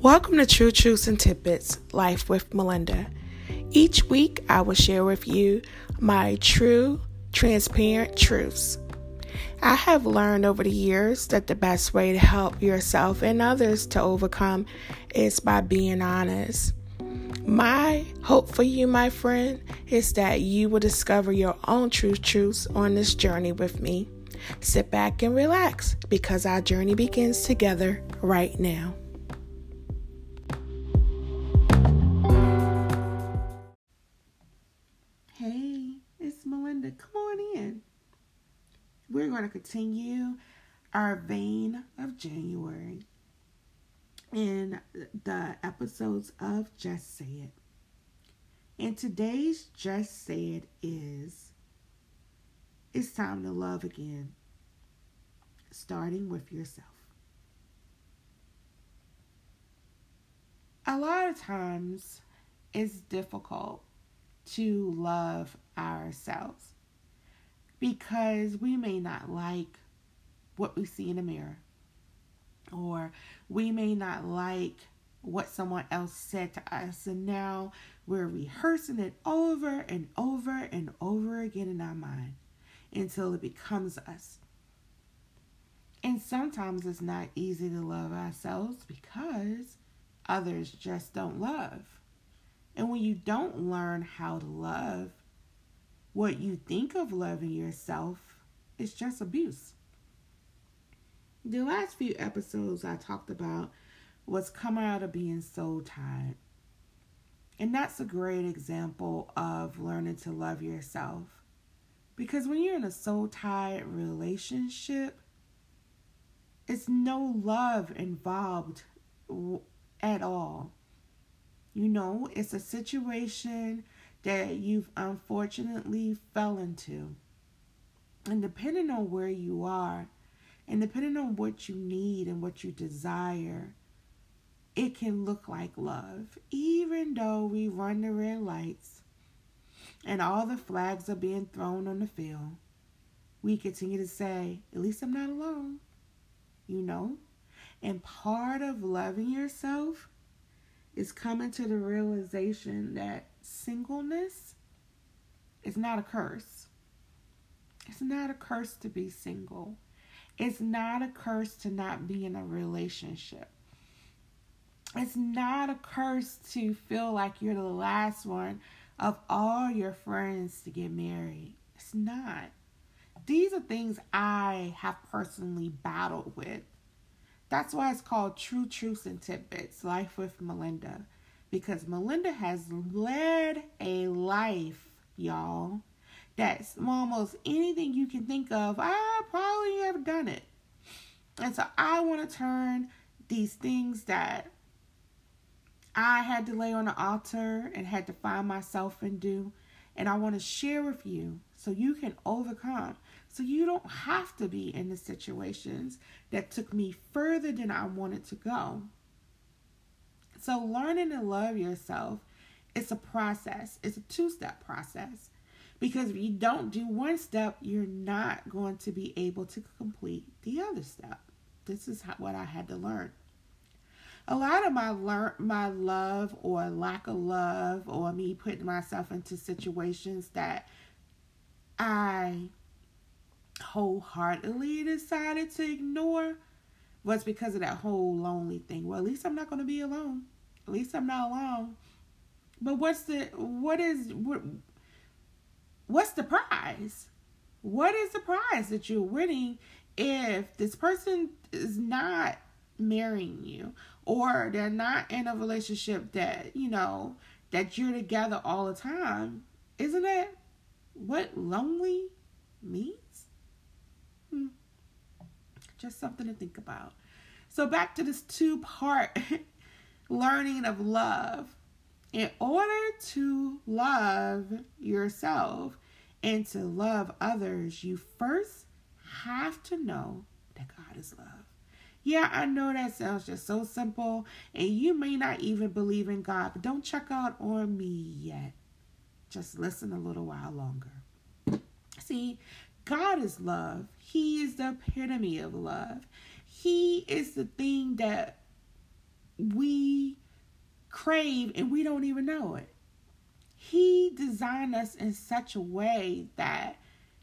Welcome to True Truths and Tidbits Life with Melinda. Each week, I will share with you my true, transparent truths. I have learned over the years that the best way to help yourself and others to overcome is by being honest. My hope for you, my friend, is that you will discover your own true truths on this journey with me. Sit back and relax because our journey begins together right now. Going to continue our vein of January in the episodes of Just Say It. And today's Just Say It is it's time to love again, starting with yourself. A lot of times it's difficult to love ourselves because we may not like what we see in the mirror, or we may not like what someone else said to us, and now we're rehearsing it over and over and over again in our mind until it becomes us. And sometimes it's not easy to love ourselves because others just don't love. And when you don't learn how to love, what you think of loving yourself is just abuse. The last few episodes I talked about was coming out of being soul tied. And that's a great example of learning to love yourself. Because when you're in a soul tied relationship, it's no love involved at all. You know, it's a situation that you've unfortunately fell into. And depending on where you are, and depending on what you need and what you desire, it can look like love. Even though we run the red lights, and all the flags are being thrown on the field, we continue to say, At least I'm not alone. You know? And part of loving yourself is coming to the realization that singleness is not a curse. It's not a curse to be single. It's not a curse to not be in a relationship. It's not a curse to feel like you're the last one of all your friends to get married. It's not. These are things I have personally battled with. That's why it's called True Truths and Tidbits Life with Melinda. Because Melinda has led a life, y'all, that's almost anything you can think of. I probably have done it. And so I want to turn these things that I had to lay on the altar and had to find myself and do. And I want to share with you so you can overcome. So you don't have to be in the situations that took me further than I wanted to go. So learning to love yourself it's a process. It's a two-step process. Because if you don't do one step, you're not going to be able to complete the other step. This is what I had to learn a lot of my learn my love or lack of love or me putting myself into situations that I wholeheartedly decided to ignore was because of that whole lonely thing. Well, at least I'm not going to be alone. At least I'm not alone. But what's the what is what what's the prize? What is the prize that you're winning if this person is not marrying you or they're not in a relationship that, you know, that you're together all the time. Isn't it what lonely means? Just something to think about. So, back to this two part learning of love. In order to love yourself and to love others, you first have to know that God is love. Yeah, I know that sounds just so simple, and you may not even believe in God, but don't check out on me yet. Just listen a little while longer. See, God is love. He is the epitome of love. He is the thing that we crave and we don't even know it. He designed us in such a way that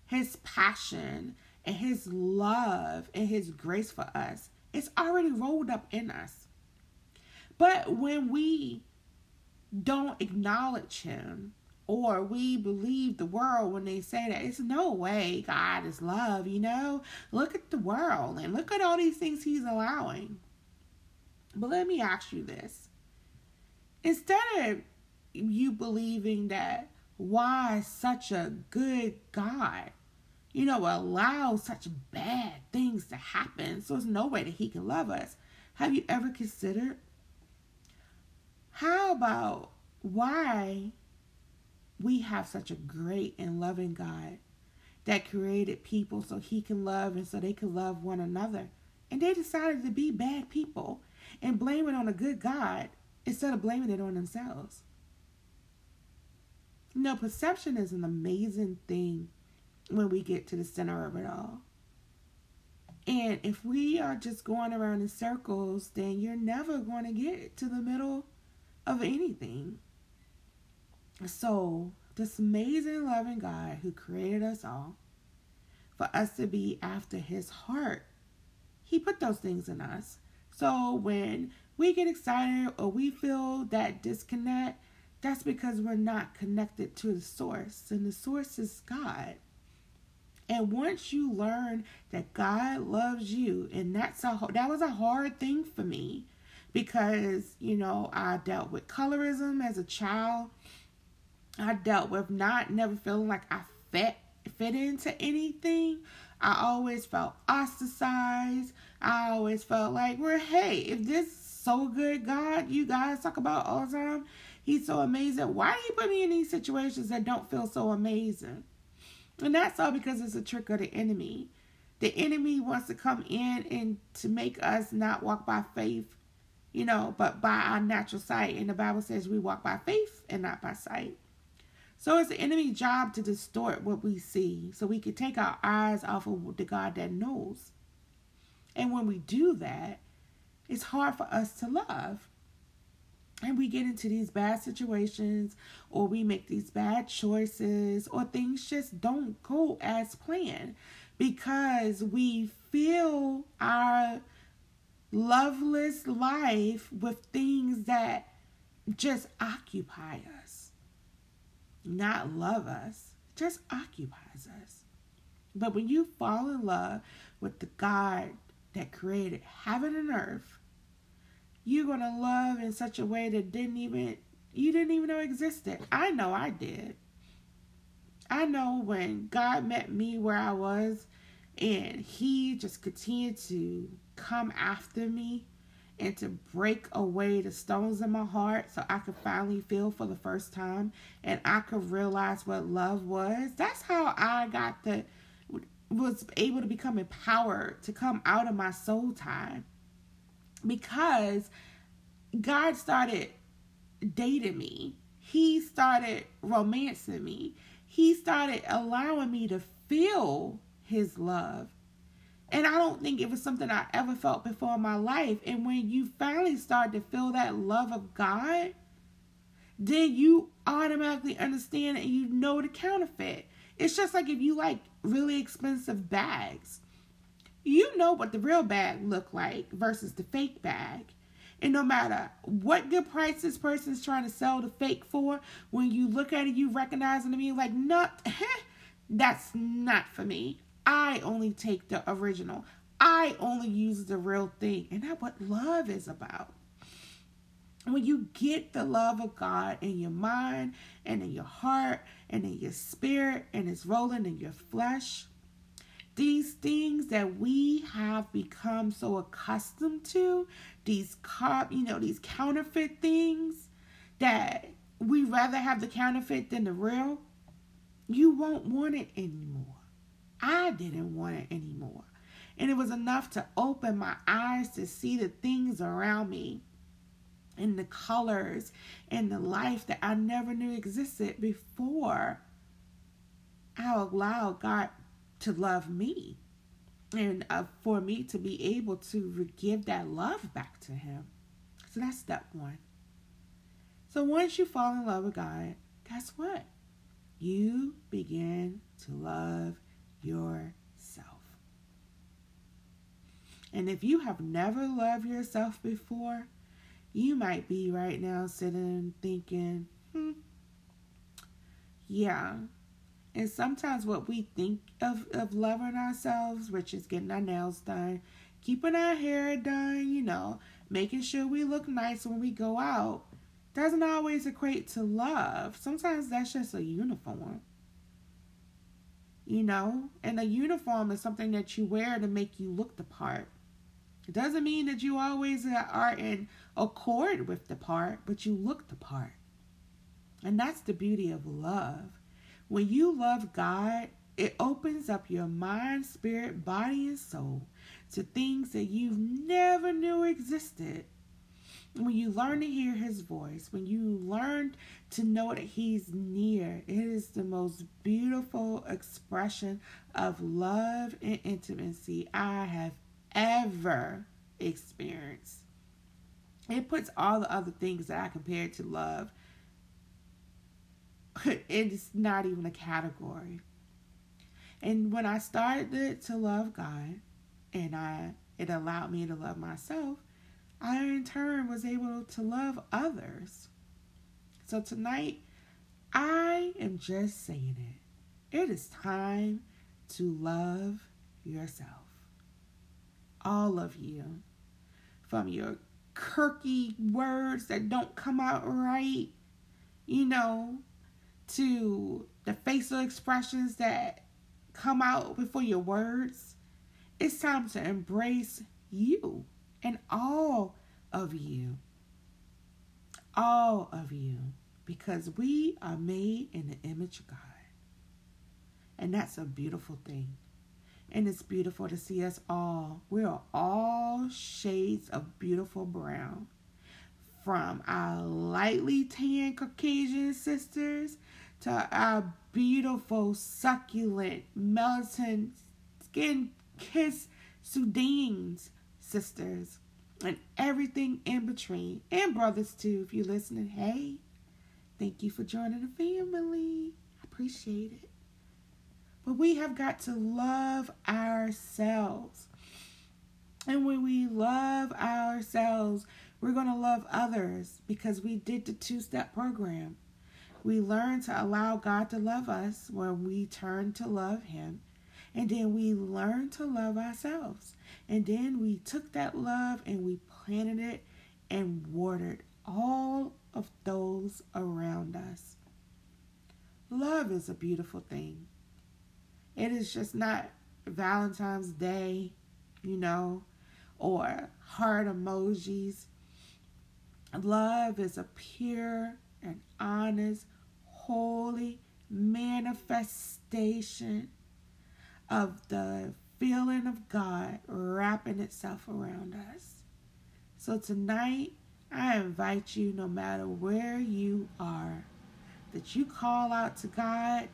his passion and his love and his grace for us is already rolled up in us. But when we don't acknowledge him or we believe the world when they say that it's no way God is love, you know? Look at the world and look at all these things he's allowing. But let me ask you this. Instead of you believing that why such a good God, you know, allows such bad things to happen, so there's no way that he can love us. Have you ever considered how about why we have such a great and loving God that created people so he can love and so they can love one another. And they decided to be bad people and blame it on a good God instead of blaming it on themselves. You know, perception is an amazing thing when we get to the center of it all. And if we are just going around in circles, then you're never going to get to the middle of anything. So, this amazing, loving God who created us all, for us to be after his heart, he put those things in us. So, when we get excited or we feel that disconnect, that's because we're not connected to the source, and the source is God. And once you learn that God loves you, and that's a that was a hard thing for me because you know I dealt with colorism as a child. I dealt with not never feeling like I fit fit into anything. I always felt ostracized. I always felt like, well, hey, if this is so good God you guys talk about all the time, He's so amazing. Why do you put me in these situations that don't feel so amazing? And that's all because it's a trick of the enemy. The enemy wants to come in and to make us not walk by faith, you know, but by our natural sight. And the Bible says we walk by faith and not by sight. So it's the enemy's job to distort what we see so we can take our eyes off of the God that knows. And when we do that, it's hard for us to love. And we get into these bad situations or we make these bad choices or things just don't go as planned because we fill our loveless life with things that just occupy us, not love us, just occupies us. But when you fall in love with the God that created heaven and earth, you're to love in such a way that didn't even you didn't even know existed. I know I did. I know when God met me where I was and he just continued to come after me and to break away the stones in my heart so I could finally feel for the first time and I could realize what love was. That's how I got the was able to become empowered to come out of my soul time because God started dating me. He started romancing me. He started allowing me to feel his love. And I don't think it was something I ever felt before in my life. And when you finally start to feel that love of God, then you automatically understand and you know the counterfeit. It's just like if you like really expensive bags you know what the real bag look like versus the fake bag. And no matter what good price this person's trying to sell the fake for, when you look at it, you recognize it to be like, not, that's not for me. I only take the original. I only use the real thing. And that's what love is about. When you get the love of God in your mind and in your heart and in your spirit and it's rolling in your flesh, these things that we have become so accustomed to, these carb, you know, these counterfeit things that we rather have the counterfeit than the real, you won't want it anymore. I didn't want it anymore. And it was enough to open my eyes to see the things around me and the colors and the life that I never knew existed before I allowed God to love me and uh, for me to be able to give that love back to him. So that's step one. So once you fall in love with God, guess what? You begin to love yourself. And if you have never loved yourself before, you might be right now sitting thinking, hmm, yeah. And sometimes what we think of, of loving ourselves, which is getting our nails done, keeping our hair done, you know, making sure we look nice when we go out, doesn't always equate to love. Sometimes that's just a uniform. You know, and a uniform is something that you wear to make you look the part. It doesn't mean that you always are in accord with the part, but you look the part. And that's the beauty of love. When you love God, it opens up your mind, spirit, body, and soul to things that you've never knew existed. When you learn to hear his voice, when you learn to know that he's near, it is the most beautiful expression of love and intimacy I have ever experienced. It puts all the other things that I compare to love. It's not even a category. And when I started to love God and I it allowed me to love myself, I in turn was able to love others. So tonight, I am just saying it. It is time to love yourself. All of you. From your quirky words that don't come out right, you know, to the facial expressions that come out before your words. It's time to embrace you and all of you. All of you. Because we are made in the image of God. And that's a beautiful thing. And it's beautiful to see us all. We are all shades of beautiful brown. From our lightly tan Caucasian sisters to our beautiful, succulent, melting, skin kiss Sudanese sisters and everything in between, and brothers too, if you're listening. Hey, thank you for joining the family. I appreciate it. But we have got to love ourselves. And when we love ourselves, we're going to love others because we did the two step program. We learn to allow God to love us when we turn to love Him. And then we learned to love ourselves. And then we took that love and we planted it and watered all of those around us. Love is a beautiful thing. It is just not Valentine's Day, you know, or heart emojis. Love is a pure and honest, holy manifestation of the feeling of God wrapping itself around us. So tonight, I invite you, no matter where you are, that you call out to God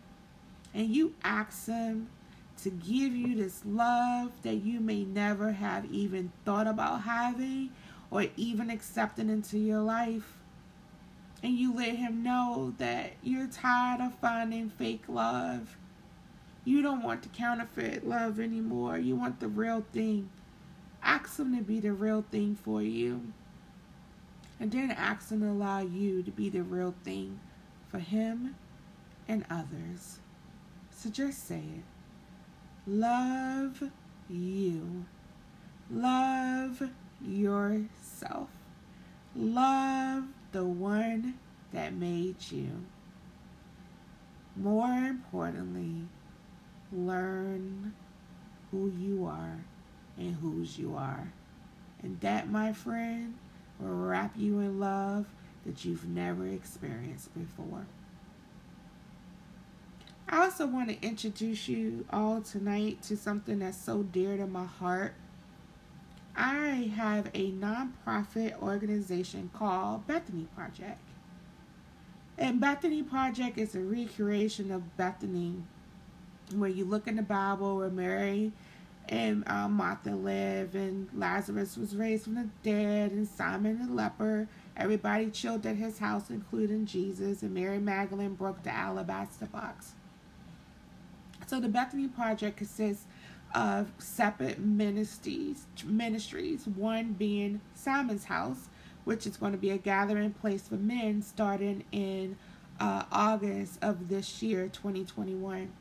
and you ask Him to give you this love that you may never have even thought about having or even accepting into your life. And you let Him know that you're tired of finding fake love. You don't want the counterfeit love anymore. You want the real thing. Ask Him to be the real thing for you. And then ask Him to allow you to be the real thing for Him and others. So just say it. Love you. Love yourself. Love the one that made you. More importantly, learn who you are and whose you are. And that, my friend, will wrap you in love that you've never experienced before. I also want to introduce you all tonight to something that's so dear to my heart. I have a nonprofit organization called Bethany Project. And Bethany Project is a recreation of Bethany, where you look in the Bible where Mary and um, Martha lived, and Lazarus was raised from the dead, and Simon the leper. Everybody chilled at his house, including Jesus, and Mary Magdalene broke the alabaster box. So the Bethany Project consists of separate ministries, ministries. One being Simon's House, which is going to be a gathering place for men starting in uh, August of this year, 2021.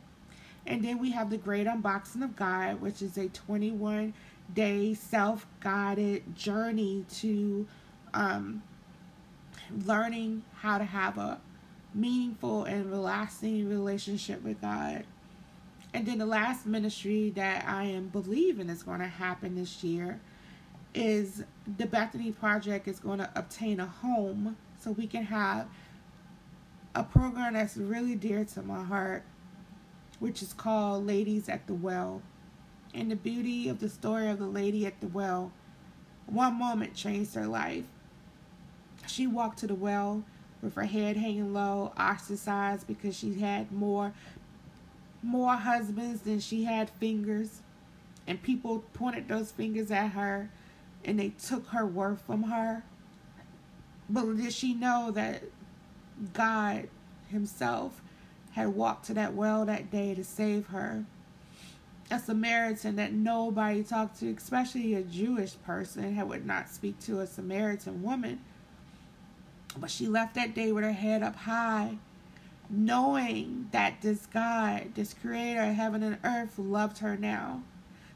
And then we have the Great Unboxing of God, which is a 21 day self guided journey to um, learning how to have a meaningful and lasting relationship with God. And then the last ministry that I am believing is going to happen this year is the Bethany Project is going to obtain a home so we can have a program that's really dear to my heart, which is called Ladies at the Well. And the beauty of the story of the lady at the well, one moment changed her life. She walked to the well with her head hanging low, ostracized because she had more more husbands than she had fingers. And people pointed those fingers at her and they took her worth from her. But did she know that God Himself had walked to that well that day to save her? A Samaritan that nobody talked to, especially a Jewish person, had would not speak to a Samaritan woman. But she left that day with her head up high knowing that this God, this creator of heaven and earth, loved her now.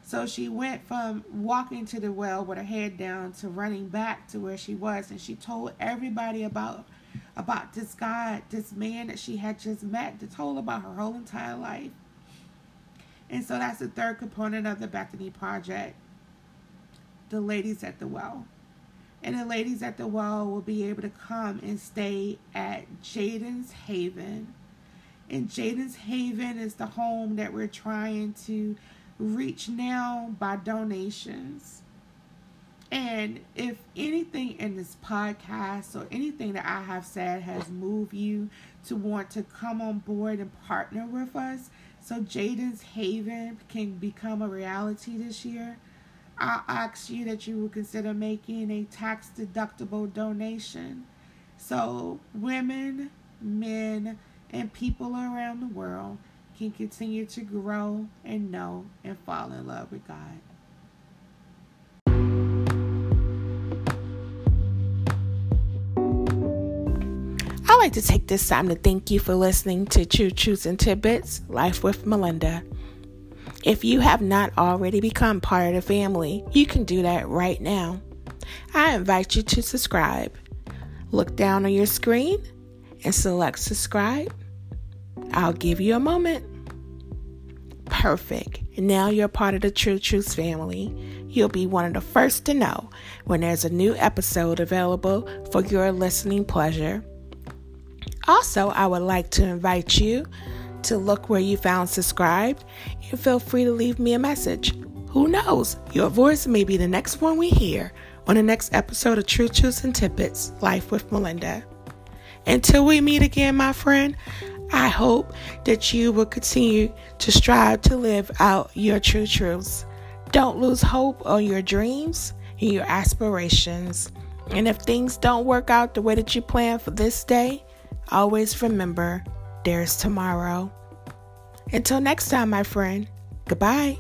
So she went from walking to the well with her head down to running back to where she was, and she told everybody about about this guy, this man that she had just met, to told about her whole entire life. And so that's the third component of the Bethany Project. The ladies at the well. And the ladies at the well will be able to come and stay at Jaden's Haven. And Jaden's Haven is the home that we're trying to reach now by donations. And if anything in this podcast or anything that I have said has moved you to want to come on board and partner with us so Jaden's Haven can become a reality this year, I ask you that you will consider making a tax deductible donation. So, women, men, and people around the world can continue to grow and know and fall in love with God. I'd like to take this time to thank you for listening to True Truths and Tidbits Life with Melinda. If you have not already become part of the family, you can do that right now. I invite you to subscribe. Look down on your screen and select subscribe. I'll give you a moment. Perfect. Now you're part of the True Truths family. You'll be one of the first to know when there's a new episode available for your listening pleasure. Also, I would like to invite you to look where you found subscribed and feel free to leave me a message. Who knows? Your voice may be the next one we hear on the next episode of True Truths and Tidbits Life with Melinda. Until we meet again, my friend, I hope that you will continue to strive to live out your true truths. Don't lose hope on your dreams and your aspirations. And if things don't work out the way that you plan for this day, always remember there's tomorrow. Until next time, my friend, goodbye.